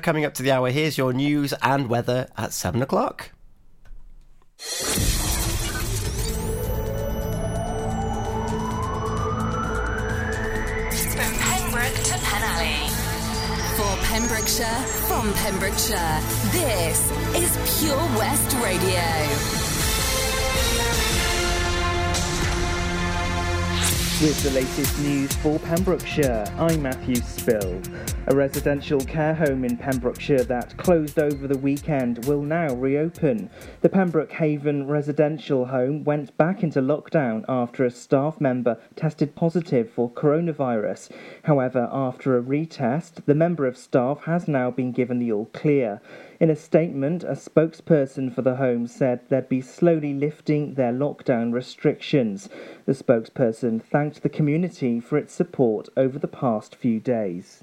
Coming up to the hour, here's your news and weather at 7 o'clock. From Pembroke to Penally. For Pembrokeshire, from Pembrokeshire, this is Pure West Radio. With the latest news for Pembrokeshire, I'm Matthew Spill. A residential care home in Pembrokeshire that closed over the weekend will now reopen. The Pembroke Haven residential home went back into lockdown after a staff member tested positive for coronavirus. However, after a retest, the member of staff has now been given the all clear. In a statement, a spokesperson for the home said they'd be slowly lifting their lockdown restrictions. The spokesperson thanked the community for its support over the past few days.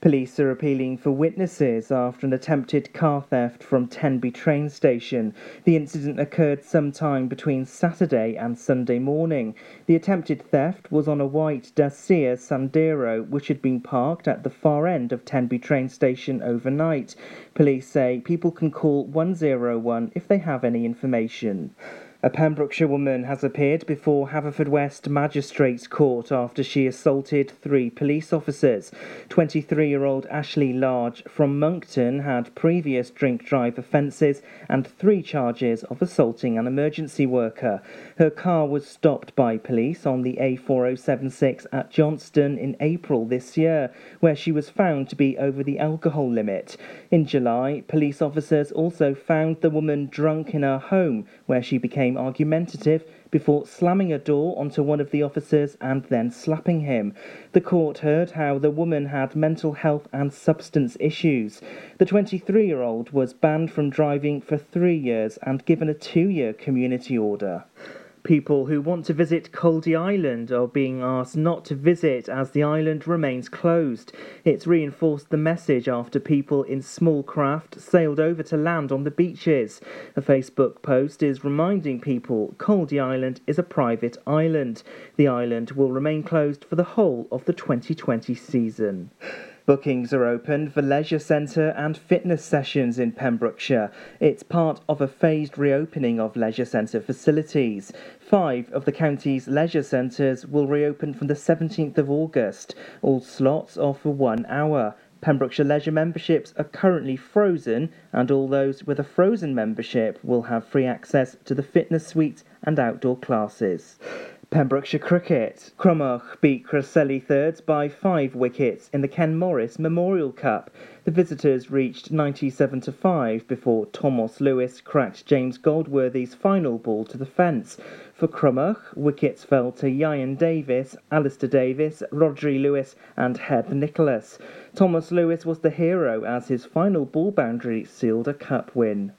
Police are appealing for witnesses after an attempted car theft from Tenby train station. The incident occurred sometime between Saturday and Sunday morning. The attempted theft was on a white Dacia Sandero which had been parked at the far end of Tenby train station overnight. Police say people can call 101 if they have any information. A Pembrokeshire woman has appeared before Haverfordwest Magistrates Court after she assaulted three police officers. 23 year old Ashley Large from Monkton had previous drink drive offences and three charges of assaulting an emergency worker. Her car was stopped by police on the A4076 at Johnston in April this year, where she was found to be over the alcohol limit. In July, police officers also found the woman drunk in her home, where she became argumentative before slamming a door onto one of the officers and then slapping him. The court heard how the woman had mental health and substance issues. The 23 year old was banned from driving for three years and given a two year community order. People who want to visit Caldey Island are being asked not to visit as the island remains closed. It's reinforced the message after people in small craft sailed over to land on the beaches. A Facebook post is reminding people Caldey Island is a private island. The island will remain closed for the whole of the 2020 season. Bookings are open for leisure centre and fitness sessions in Pembrokeshire. It's part of a phased reopening of leisure centre facilities. Five of the county's leisure centres will reopen from the 17th of August. All slots are for one hour. Pembrokeshire Leisure memberships are currently frozen, and all those with a frozen membership will have free access to the fitness suite and outdoor classes. Pembrokeshire Cricket. Crymych beat Cresselly thirds by five wickets in the Ken Morris Memorial Cup. The visitors reached 97 to 5 before Thomas Lewis cracked James Goldworthy's final ball to the fence. For Crymych, wickets fell to Ieuan Davis, Alistair Davis, Rhodri Lewis, and Heath Nicholas. Thomas Lewis was the hero as his final ball boundary sealed a cup win.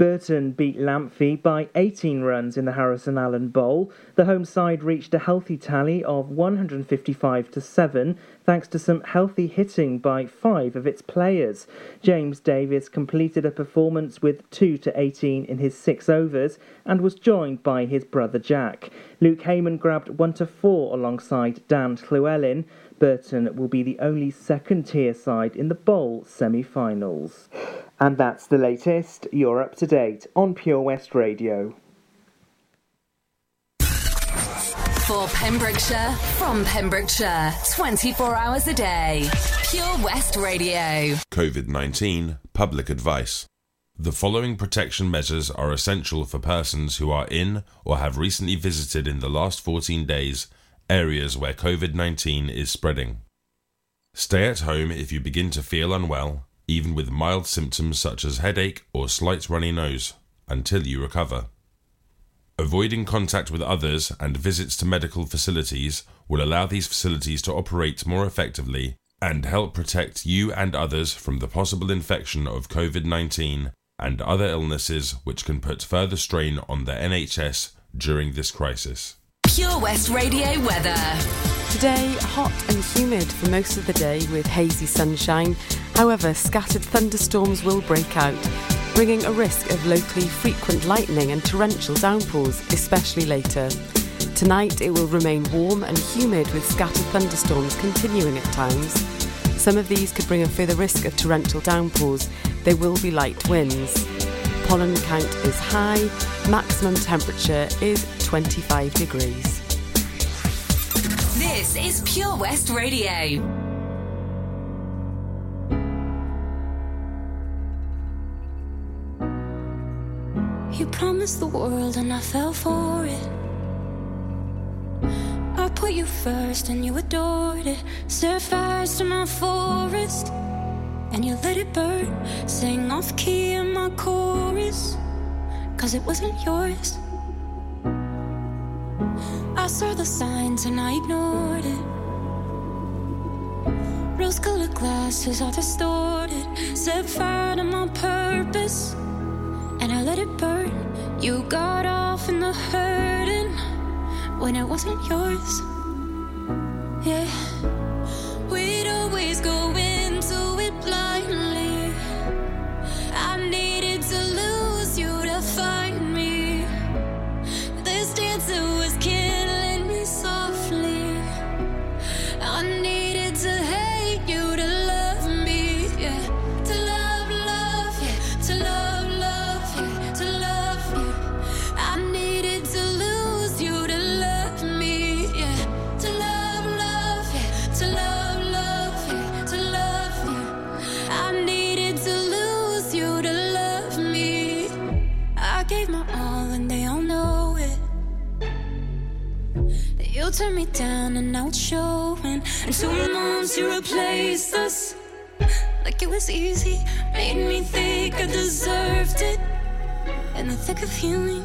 Burton beat Lamphey by 18 runs in the Harrison Allen Bowl. The home side reached a healthy tally of 155 to 7 thanks to some healthy hitting by 5 of its players. James Davis completed a performance with 2 to 18 in his 6 overs and was joined by his brother Jack. Luke Hayman grabbed 1 to 4 alongside Dan Llewellyn. Burton will be the only second tier side in the Bowl semi finals. And that's the latest. You're up to date on Pure West Radio. For Pembrokeshire, from Pembrokeshire, 24 hours a day. Pure West Radio. COVID 19 Public Advice. The following protection measures are essential for persons who are in or have recently visited in the last 14 days areas where COVID 19 is spreading. Stay at home if you begin to feel unwell even with mild symptoms such as headache or slight runny nose, until you recover. Avoiding contact with others and visits to medical facilities will allow these facilities to operate more effectively and help protect you and others from the possible infection of COVID 19 and other illnesses which can put further strain on the NHS during this crisis. Pure West Radio weather. Today, hot and humid for most of the day with hazy sunshine. However, scattered thunderstorms will break out, bringing a risk of locally frequent lightning and torrential downpours, especially later. Tonight, it will remain warm and humid with scattered thunderstorms continuing at times. Some of these could bring a further risk of torrential downpours. There will be light winds. Pollen count is high, maximum temperature is 25 degrees. This is Pure West Radio. You promised the world and I fell for it. I put you first and you adored it. Set fires to my forest and you let it burn. Sang off key in my chorus, cause it wasn't yours. I saw the signs and I ignored it. Rose colored glasses are distorted. Set fire to my purpose and I let it burn. You got off in the hurting when it wasn't yours. Me down and it's showing. And two months you replaced us. Like it was easy, made me think I deserved it. In the thick of healing,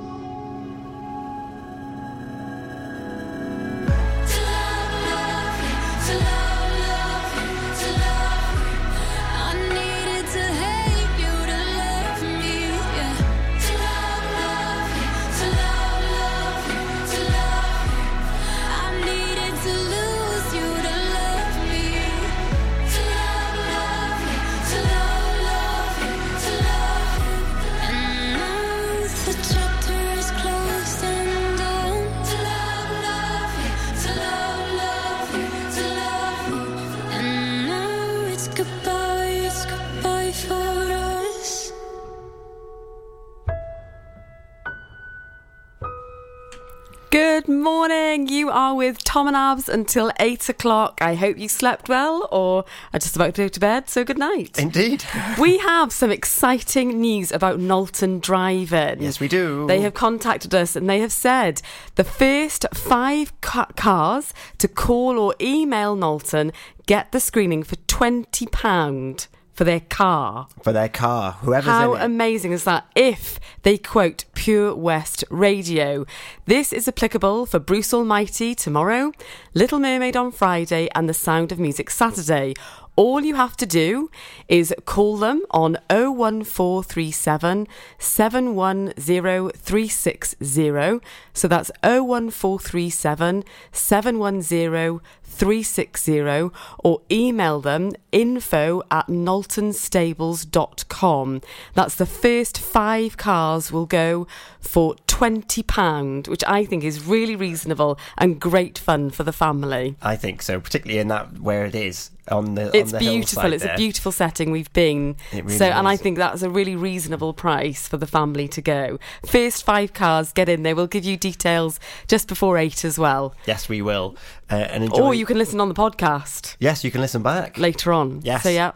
Good morning. You are with Tom and Abs until eight o'clock. I hope you slept well or are just about to go to bed. So good night. Indeed. we have some exciting news about Knowlton Drive-In. Yes, we do. They have contacted us and they have said the first five ca- cars to call or email Knowlton get the screening for twenty pound for their car. for their car. Whoever's How in it. amazing is that if they quote Pure West Radio? This is applicable for Bruce Almighty tomorrow, Little Mermaid on Friday, and The Sound of Music Saturday. All you have to do is call them on 01437 710360. So that's 01437 710 360 or email them info at knowltonstables.com. That's the first five cars will go for £20, which I think is really reasonable and great fun for the family. I think so, particularly in that where it is on the. It's on the beautiful. It's there. a beautiful setting we've been. Really so, and I think that's a really reasonable price for the family to go. First five cars, get in there. We'll give you details just before eight as well. Yes, we will. Uh, and enjoy. Or you can listen on the podcast Yes, you can listen back. later on. Yes. So, yeah.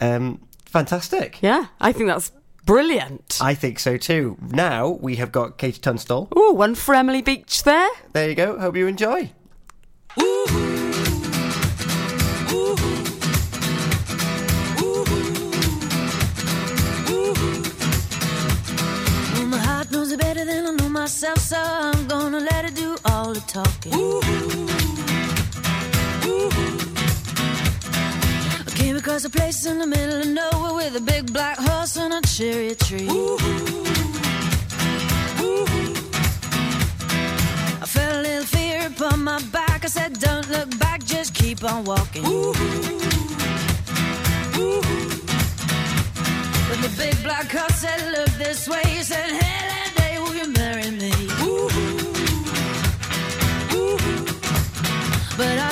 Um, fantastic. Yeah, I think that's Brilliant. I think so too. Now we have got KT Tunstall. Ooh, one for Emily Beach there. There you go. Hope you enjoy. Well, my heart knows it better than I know myself, so I'm gonna let it do all the talking. I across a place in the middle of nowhere with a big black horse and a cherry tree. I felt a little fear upon my back. I said, Don't look back, just keep on walking. But the big black horse said, Look this way. He said, that day, will you marry me? But I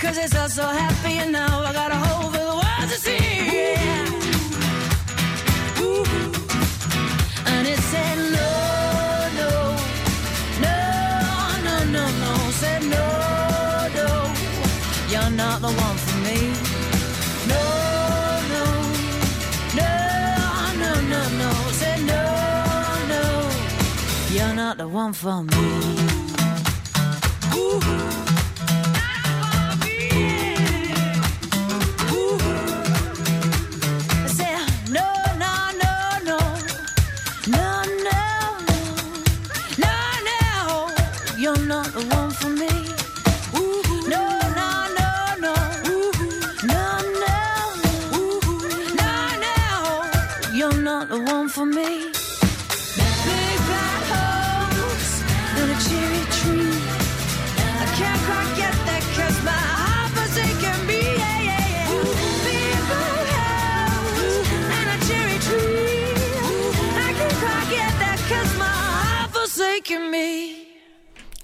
Cause it's all so happy and now I got a hole for the world to see. And it said no, no, no, no, no, no. Said no, no, you're not the one for me. No, no, no, no, no, no. Said no, no, you're not the one for me.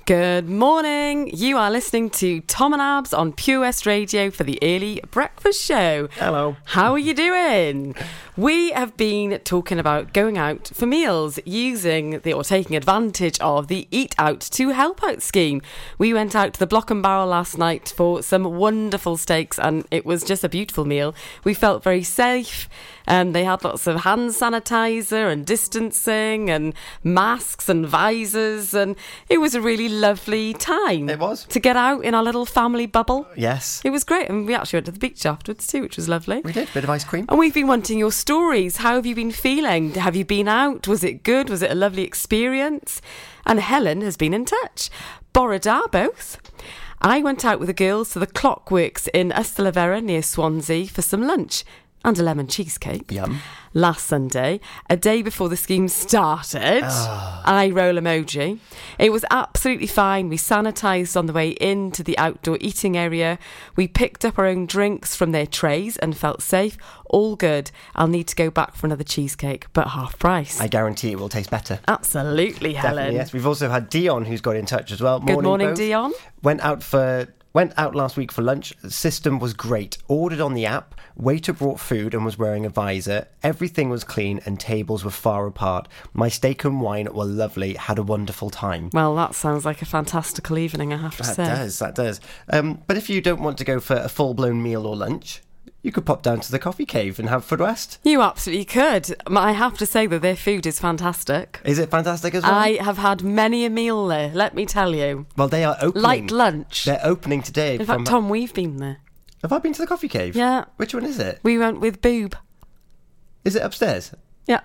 Good morning. You are listening to Tom and Abs on Pure West Radio for the early breakfast show. Hello. How are you doing? We have been talking about going out for meals using the or taking advantage of the Eat Out to Help Out scheme. We went out to the Block and Barrel last night for some wonderful steaks and it was just a beautiful meal. We felt very safe. and they had lots of hand sanitizer and distancing and masks and visors and it was a really lovely time. It was. To get out in our little family bubble. Yes. It was great and we actually went to the beach afterwards too, which was lovely. We did. A bit of ice cream. And we've been wanting your stories. How have you been feeling? Have you been out? Was it good? Was it a lovely experience? And Helen has been in touch. Borada both. I went out with the girls to the Clockworks in Ystalyfera near Swansea for some lunch and a lemon cheesecake. Yum. Last Sunday, a day before the scheme started, ah. I roll emoji. It was absolutely fine. We sanitised on the way into the outdoor eating area. We picked up our own drinks from their trays and felt safe. All good. I'll need to go back for another cheesecake, but half price. I guarantee it will taste better. Absolutely, Helen. Definitely, yes. We've also had Dion who's got in touch as well. Good morning, both. Dion. Went out for went out last week for lunch. The system was great. Ordered on the app. Waiter brought food and was wearing a visor. Everything was clean and tables were far apart. My steak and wine were lovely. Had a wonderful time. Well, that sounds like a fantastical evening, I have to That say. That does, that does. Um, but if you don't want to go for a full blown meal or lunch, you could pop down to the coffee cave and have Food West. You absolutely could. I have to say that their food is fantastic. Is it fantastic as well? I have had many a meal there, let me tell you. well, they are opening. Light lunch. They're opening today. In from, fact, Tom, we've been there. have I been to the coffee cave? Yeah. Which one is it? We went with Boob. Is it upstairs? Yeah.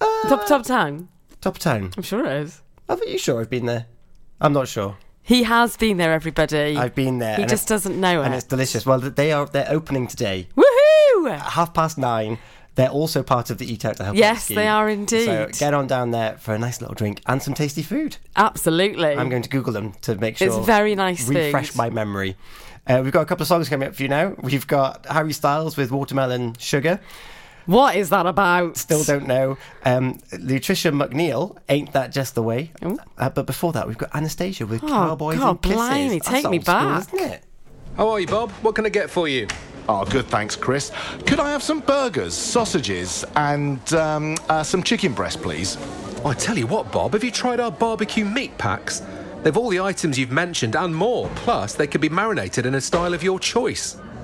Uh, Top top town. Top town. I'm sure it is. Are you sure I've been there? I'm not sure. He has been there, everybody. I've been there. He just doesn't know it. and it. it's delicious. Well, they are. They're opening today, Woohoo! At half past nine. They're also part of the Eat Out to Help Out Yes, they are indeed. So get on down there for a nice little drink and some tasty food. Absolutely. I'm going to Google them to make sure. It's very nice Refresh my memory. Uh, we've got a couple of songs coming up for you now. We've got Harry Styles with Watermelon Sugar. What is that about? Still don't know. Um, Lutricia McNeal, Ain't That Just the Way. Ooh. Uh, but before that, we've got Anastacia with Oh, Cowboys God, and Kisses. blimey, That's take me old school, back. isn't it? How are you, Bob? What can I get for you? Oh, good, thanks, Chris. Could I have some burgers, sausages, and um, uh, some chicken breast, please? Oh, I tell you what, Bob, have you tried our barbecue meat packs? They've all the items you've mentioned and more. Plus, they can be marinated in a style of your choice.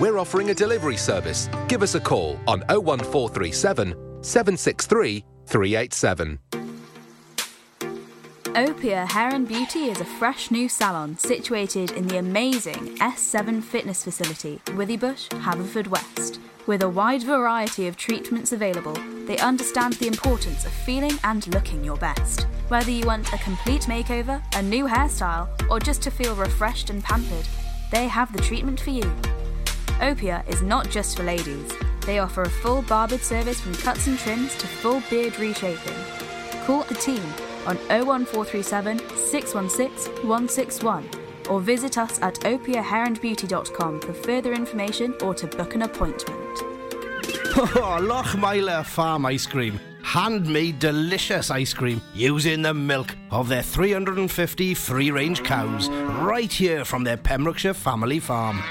We're offering a delivery service. Give us a call on 01437 763 387. Opia Hair and Beauty is a fresh new salon situated in the amazing S7 fitness facility, Withybush, Haverfordwest. With a wide variety of treatments available, they understand the importance of feeling and looking your best. Whether you want a complete makeover, a new hairstyle, or just to feel refreshed and pampered, they have the treatment for you. Opia is not just for ladies. They offer a full barbered service from cuts and trims to full beard reshaping. Call the team on 01437 616 161 or visit us at opiahairandbeauty.com for further information or to book an appointment. Oh, Lochmeyler Farm Ice Cream. Handmade delicious ice cream using the milk of their 350 free range cows right here from their Pembrokeshire family farm.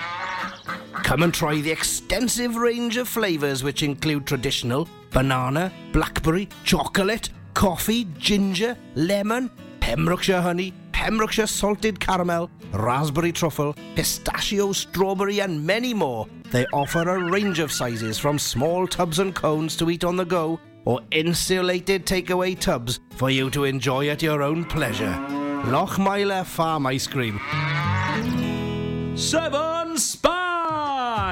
Come and try the extensive range of flavours which include traditional banana, blackberry, chocolate, coffee, ginger, lemon, Pembrokeshire honey, Pembrokeshire salted caramel, raspberry truffle, pistachio, strawberry, and many more. They offer a range of sizes from small tubs and cones to eat on the go or insulated takeaway tubs for you to enjoy at your own pleasure. Lochmeyler Farm Ice Cream. Seven Spice,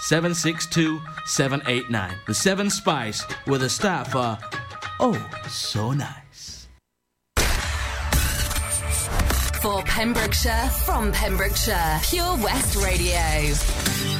762 789. The Seven Spice, with a staff are oh so nice. For Pembrokeshire, from Pembrokeshire, Pure West Radio.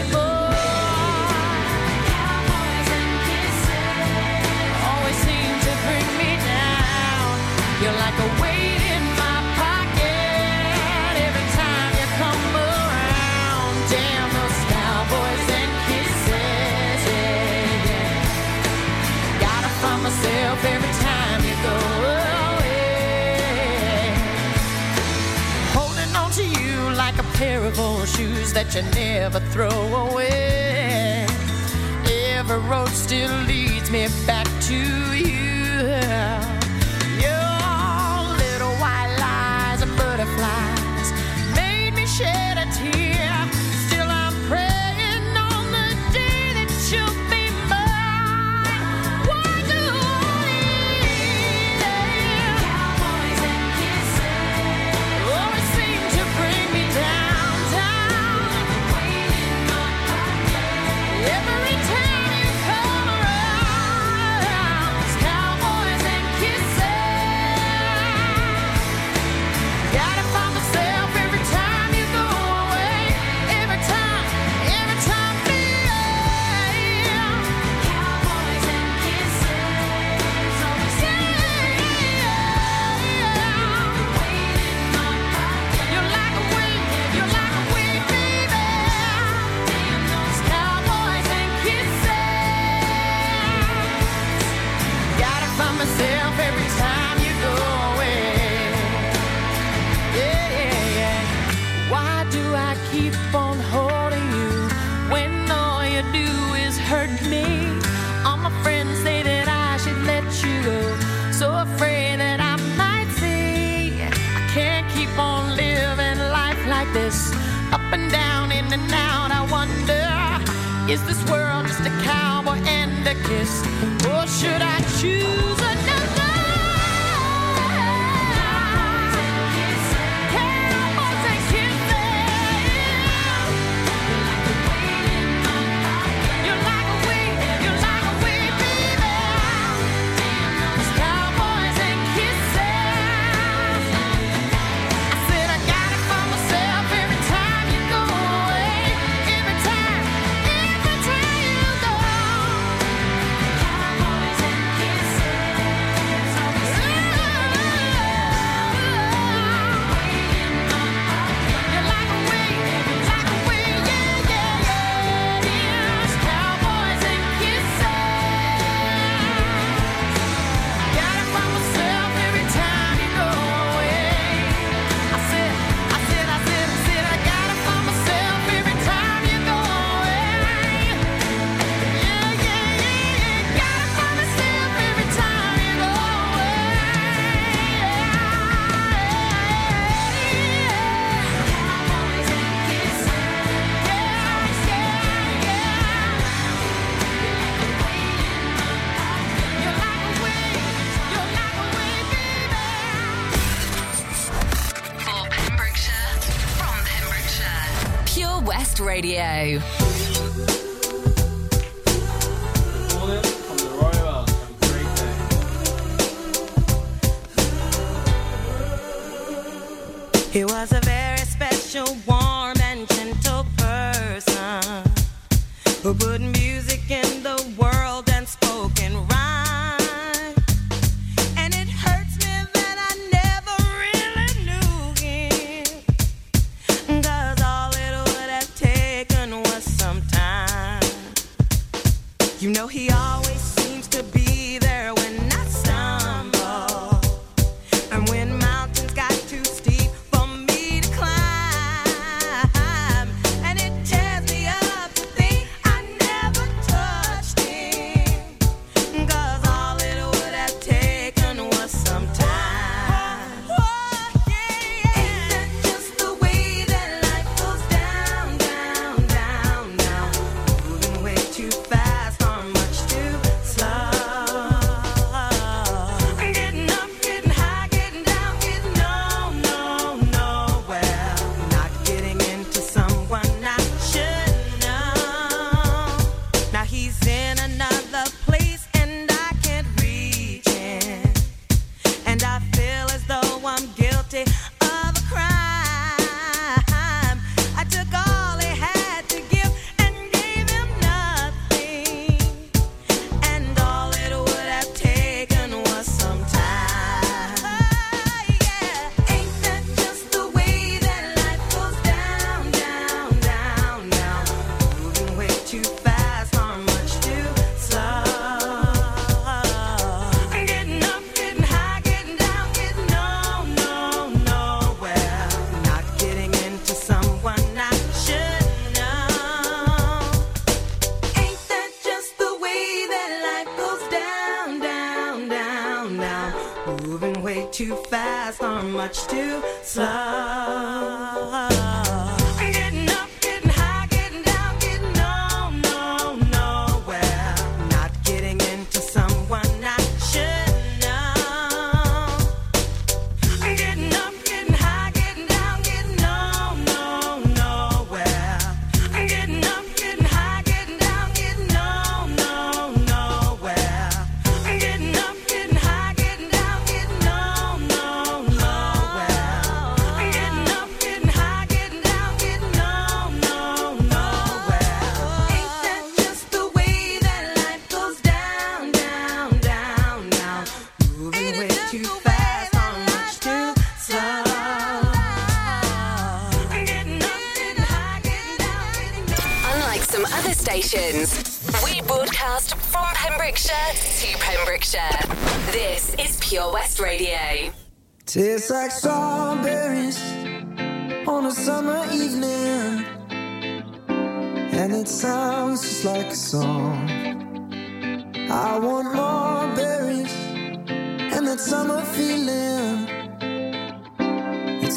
pair of old shoes that you never throw away. Every road still leads me back to you.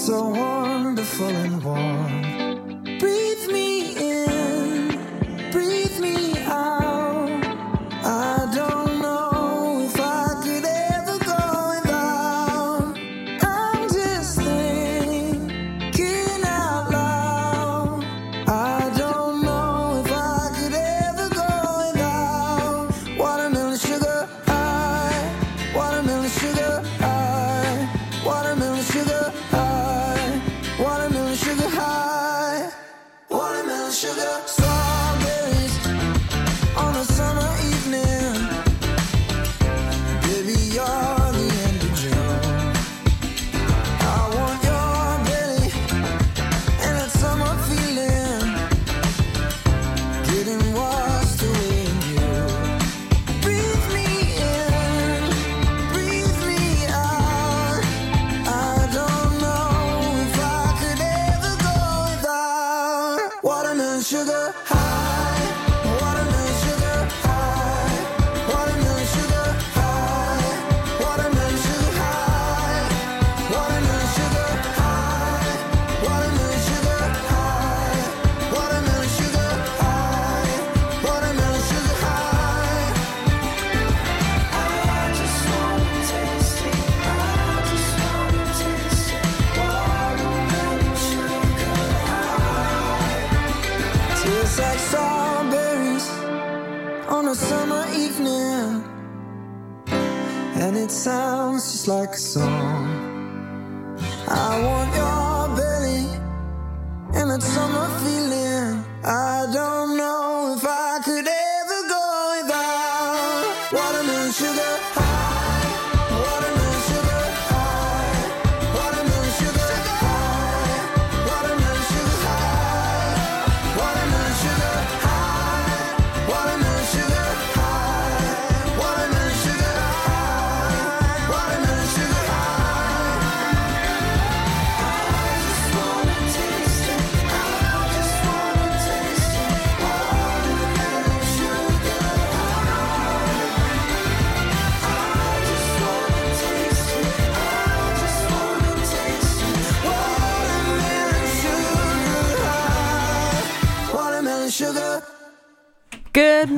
So wonderful and warm. Know if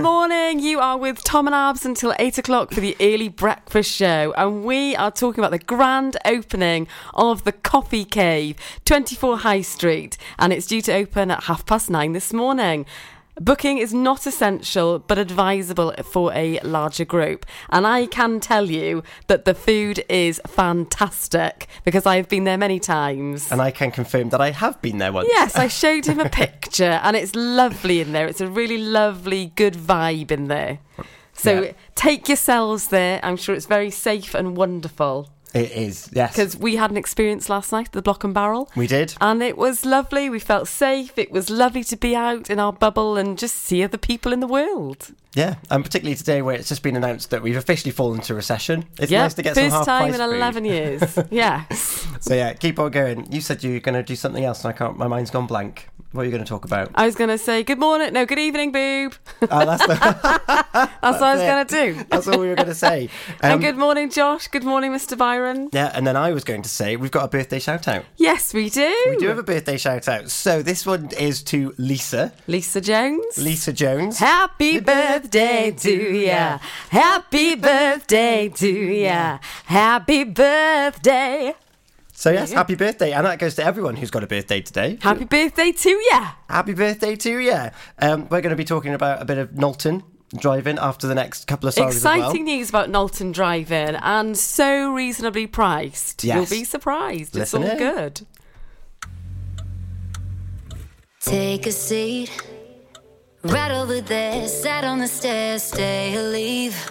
morning. You are with Tom and Abs until 8 o'clock for the early breakfast show. And we are talking about the grand opening of the Coffee Cave, 24 High Street. And it's due to open at half past nine this morning. Booking is not essential but advisable for a larger group. And I can tell you that the food is fantastic because I've been there many times. And I can confirm that I have been there once. Yes, I showed him a picture and it's lovely in there. It's a really lovely, good vibe in there. So Yeah. take yourselves there. I'm sure it's very safe and wonderful. It is, yes. Because we had an experience last night at the Block and Barrel. We did. And it was lovely. We felt safe. It was lovely to be out in our bubble and just see other people in the world. Yeah, and particularly today where it's just been announced that we've officially fallen into recession. It's yeah, nice to get first some half time in food. 11 years. yes. So yeah, keep on going. You said you were going to do something else, and I can't. My mind's gone blank. What are you going to talk about? I was going to say good morning, no, good evening, boob. Oh, that's, the, That's, what I was going to do. that's all we were going to say. and Um, good morning, Josh. Good morning, Mr. Byron. Yeah, and then I was going to say we've got a birthday shout out. Yes, we do. We do have a birthday shout out. So this one is to Lisa. Lisa Jones. Lisa Jones. Happy birthday to ya. Happy birthday to ya. Happy birthday. So yes, happy birthday, and that goes to everyone who's got a birthday today. Happy birthday to ya. Happy birthday to you. Um, we're going to be talking about a bit of Knowlton driving after the next couple of songs Exciting as well. news about Knowlton driving and so reasonably priced. Yes. You'll be surprised. Listen it's all in. good. Take a seat right over there. Sat on the stairs, stay or leave.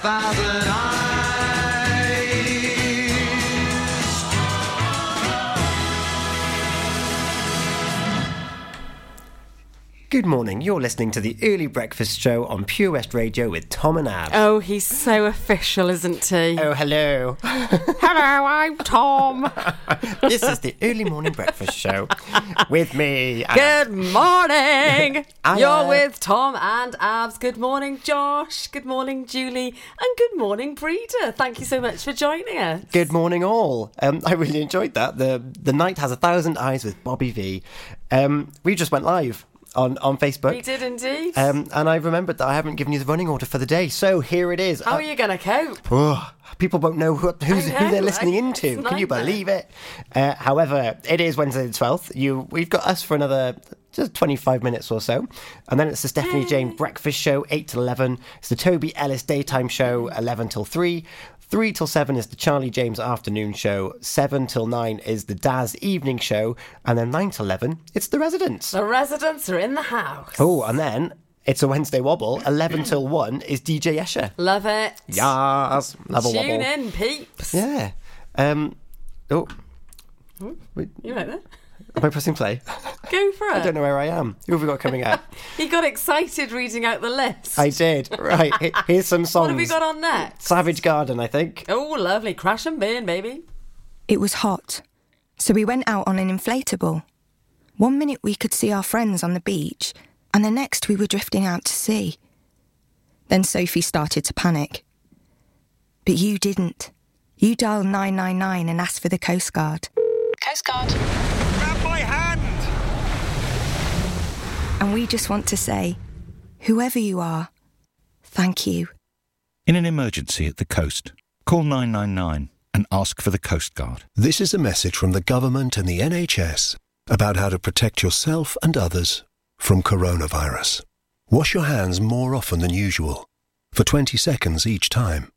Thousand Good morning. You're listening to the Early Breakfast Show on Pure West Radio with Tom and Ab. Oh, he's so official, isn't he? Oh, hello. Hello, I'm Tom. this is the Early Morning Breakfast Show with me. Anna. Good morning. You're with Tom and Abs. Good morning, Josh. Good morning, Julie. And good morning, Breeder. Thank you so much for joining us. Good morning, all. Um, I really enjoyed that. The The night has a thousand eyes with Bobby Vee. Um, we just went live on on Facebook. We did indeed. Um, and I remembered that I haven't given you the running order for the day, so here it is. How Uh, are you going to cope? Oh, people won't know who, who's, I who they're listening I- into. Can you believe it? Uh, however, it is Wednesday the twelfth. You, we've got us for another just twenty five minutes or so, and then it's the Stephanie Jane Breakfast Show, eight till eleven. It's the Toby Ellis Daytime Show, eleven till three. Three till seven is the Charlie James Afternoon Show. Seven till nine is the Daz Evening Show, and then nine till eleven, it's the Residents. The residents are in the house. Oh, and then it's a Wednesday Wobble. Eleven till one is DJ Escher. Love it. Yes, love a Tune wobble. in, peeps. Yeah. Um. Oh, wait, You right there? am I pressing play? Go for it. I don't know where I am. Who have we got coming up? He got excited reading out the list. I did. Right. Here's some songs. What have we got on next? Savage Garden, I think. Oh, lovely. Crash and burn, baby. It was hot, so we went out on an inflatable. One minute we could see our friends on the beach, and the next we were drifting out to sea. Then Sophie started to panic. But you didn't. You dialed 999 and asked for the Coast Guard. Coast Guard. Grab my hand! And we just want to say, whoever you are, thank you. In an emergency at the coast, call 999 and ask for the Coast Guard. This is a message from the government and the NHS about how to protect yourself and others from coronavirus. Wash your hands more often than usual, for 20 seconds each time.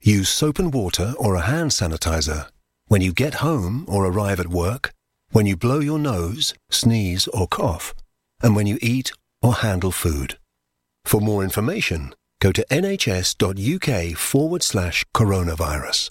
Use soap and water or a hand sanitizer when you get home or arrive at work, when you blow your nose, sneeze or cough, and when you eat or handle food. For more information, go to nhs.uk forward slash coronavirus.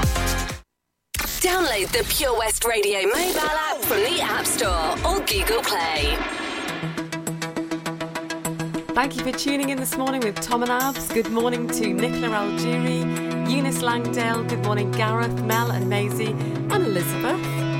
Download the Pure West Radio mobile app from the App Store or Google Play. Thank you for tuning in this morning with Tom and Abs. Good morning to Nicola Algieri, Eunice Langdale. Good morning, Gareth, Mel, and Maisie, and Elizabeth.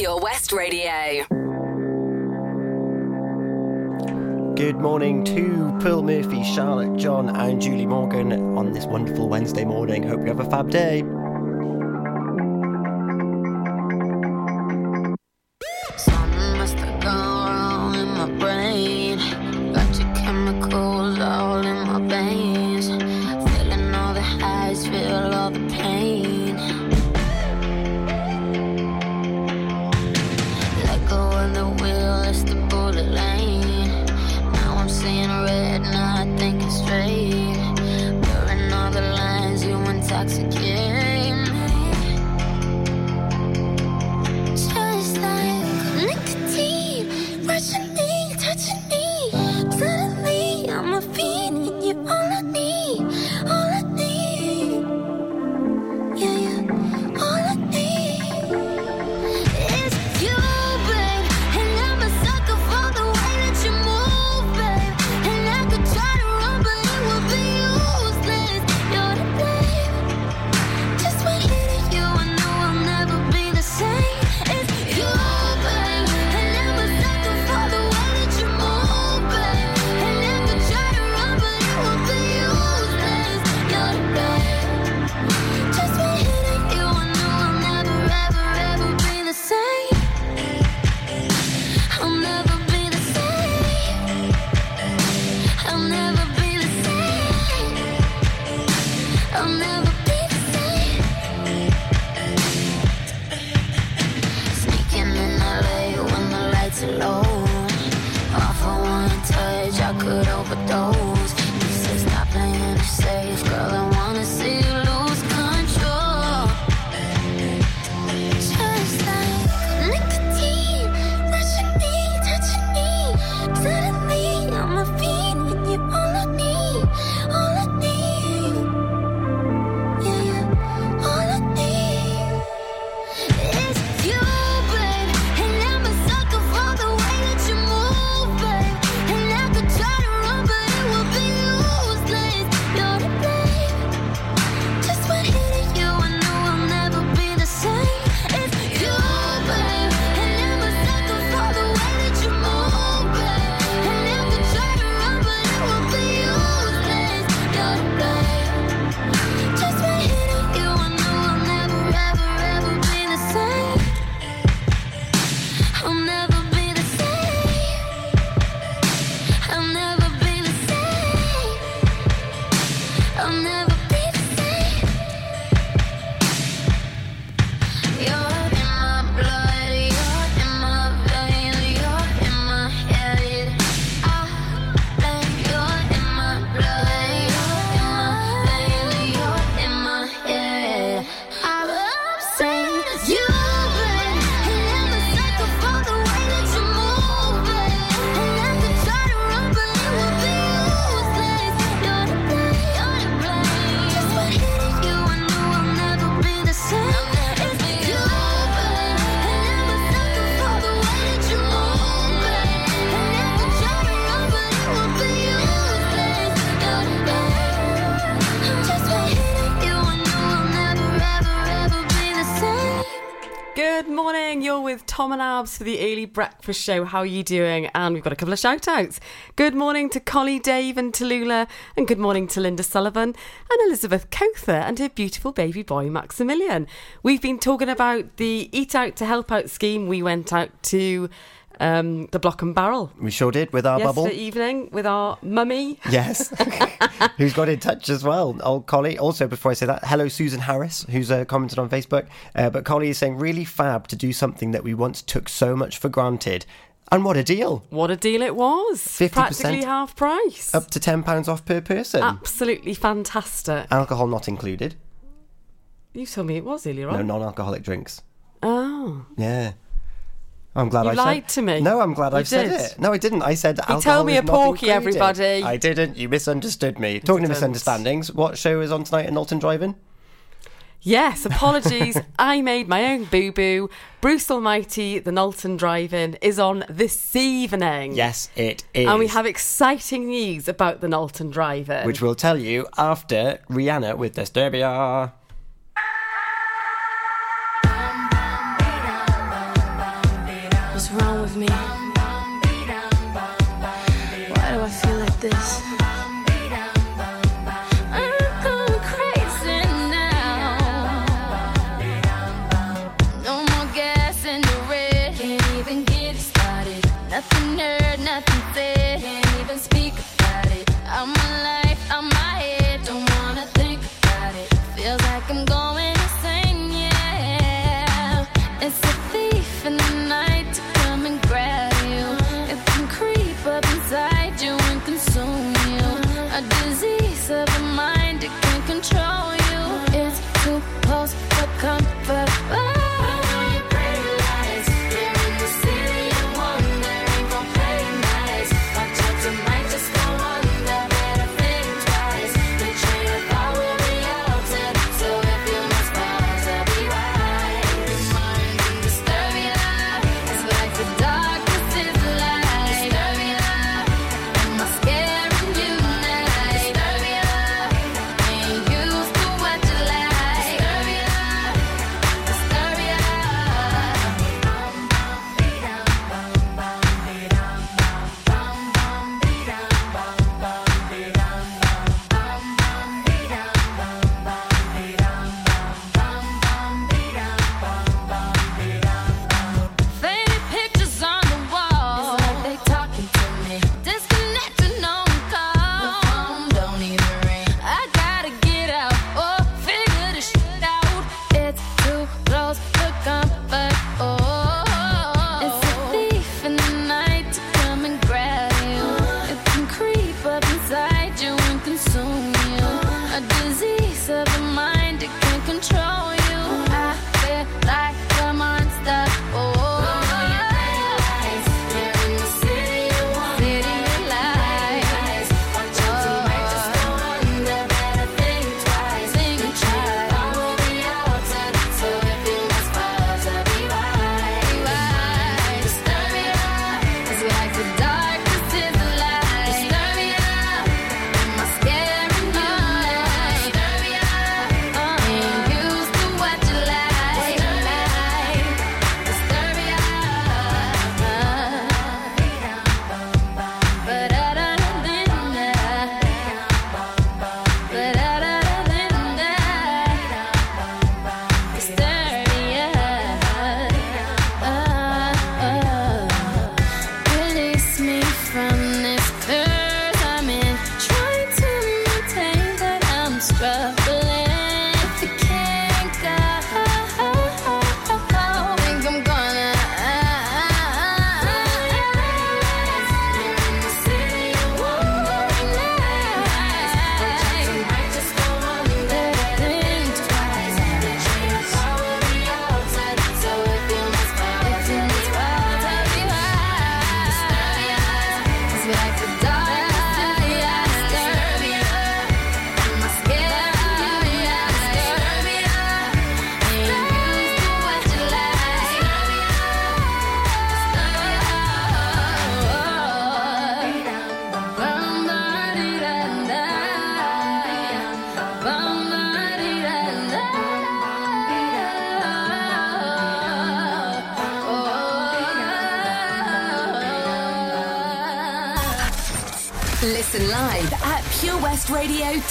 Pure West Radio. Good morning to Pearl Murphy, Charlotte, John, and Julie Morgan on this wonderful Wednesday morning. Hope you have a fab day. Tom and Abs for the early breakfast show. How are you doing? And we've got a couple of shout outs. Good morning to Collie, Dave, and Tallulah. And good morning to Linda Sullivan and Elizabeth Cowther and her beautiful baby boy, Maximilian. We've been talking about the Eat Out to Help Out scheme. We went out to um, the Block and Barrel We sure did with our bubble. evening with our mummy. Yes. who's got in touch as well. Old Collie. Also, before I say that, hello, Susan Harris, who's uh, commented on Facebook. Uh, but Collie is saying, really fab to do something that we once took so much for granted. And what a deal. What a deal it was. 50% Practically half price. Up to £10 off per person. Absolutely fantastic. Alcohol not included. You told me it was earlier No non alcoholic drinks. Oh. Yeah. I'm glad You I lied said. to me. No, I'm glad You I said it. No, I didn't. I said alcohol told me a porky, included. everybody. I didn't. You misunderstood me. Talking of misunderstandings, what show is on tonight at Knowlton Driving? Yes, apologies. I made my own boo boo. Bruce Almighty, the Knowlton Drive In, is on this evening. Yes, it is. And we have exciting news about the Knowlton Drive In. which we'll tell you after Rihanna with Disturbia. What's wrong with me? Why do I feel like this?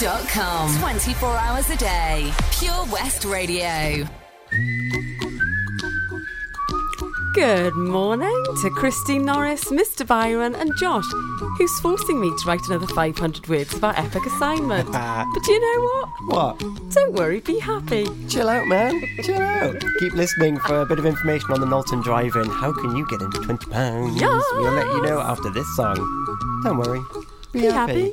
purewestradio.com. 24 hours a day. Pure West Radio. Good morning to Christine Norris, Mr. Byron, and Josh, who's forcing me to write another 500 words of our epic assignment. but you know what? What? Don't worry, be happy. Chill out, man. Chill out. Keep listening for a bit of information on the Knowlton Drive-In. How can you get into £20? Yes. We'll let you know after this song. Don't worry. Be, Be happy.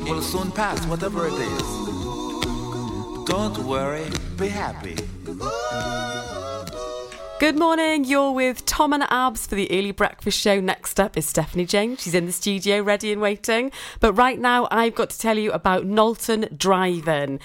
It will soon pass, whatever it is. Don't worry, be happy. Good morning. You're with Tom and Abs for the early breakfast show. Next up is Stephanie James. She's in the studio, ready and waiting. But right now, I've got to tell you about Knowlton Drive-In.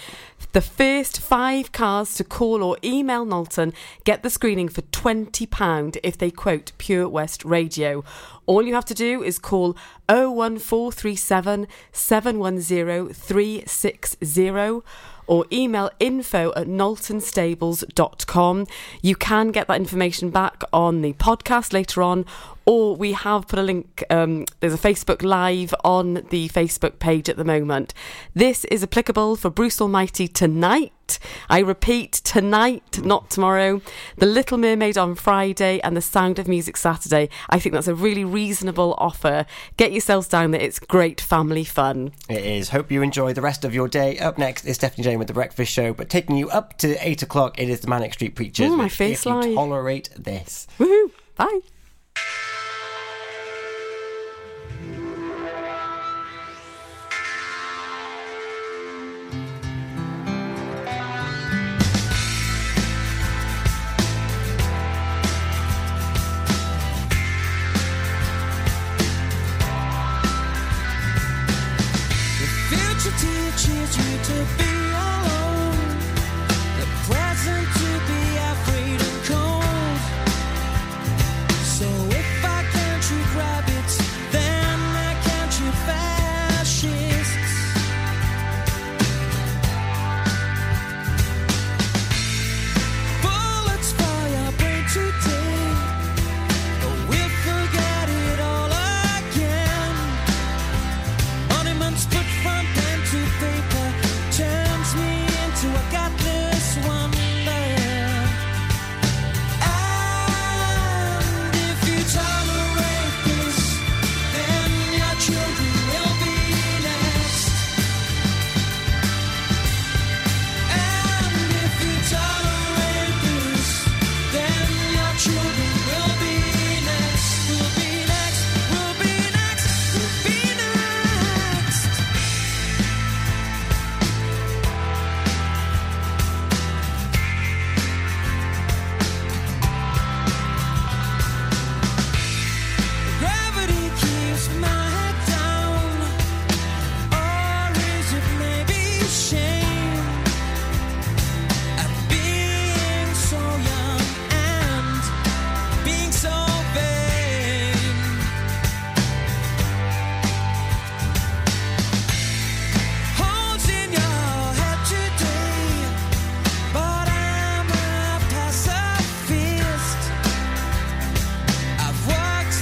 The first five cars to call or email Knowlton get the screening for £20 if they quote Pure West Radio. All you have to do is call 01437 710 360 or email info at knowltonstables.com. You can get that information back on the podcast later on, or we have put a link. Um, there's a Facebook Live on the Facebook page at the moment. This is applicable for Bruce Almighty tonight. I repeat, tonight, not tomorrow. The Little Mermaid on Friday and the Sound of Music Saturday. I think that's a really reasonable offer. Get yourselves down there. It's great family fun. It is. Hope you enjoy the rest of your day. Up next is Stephanie Jane with the Breakfast Show, but taking you up to eight o'clock, it is the Manic Street Preachers. Ooh, my face if you tolerate this. Woohoo! Bye.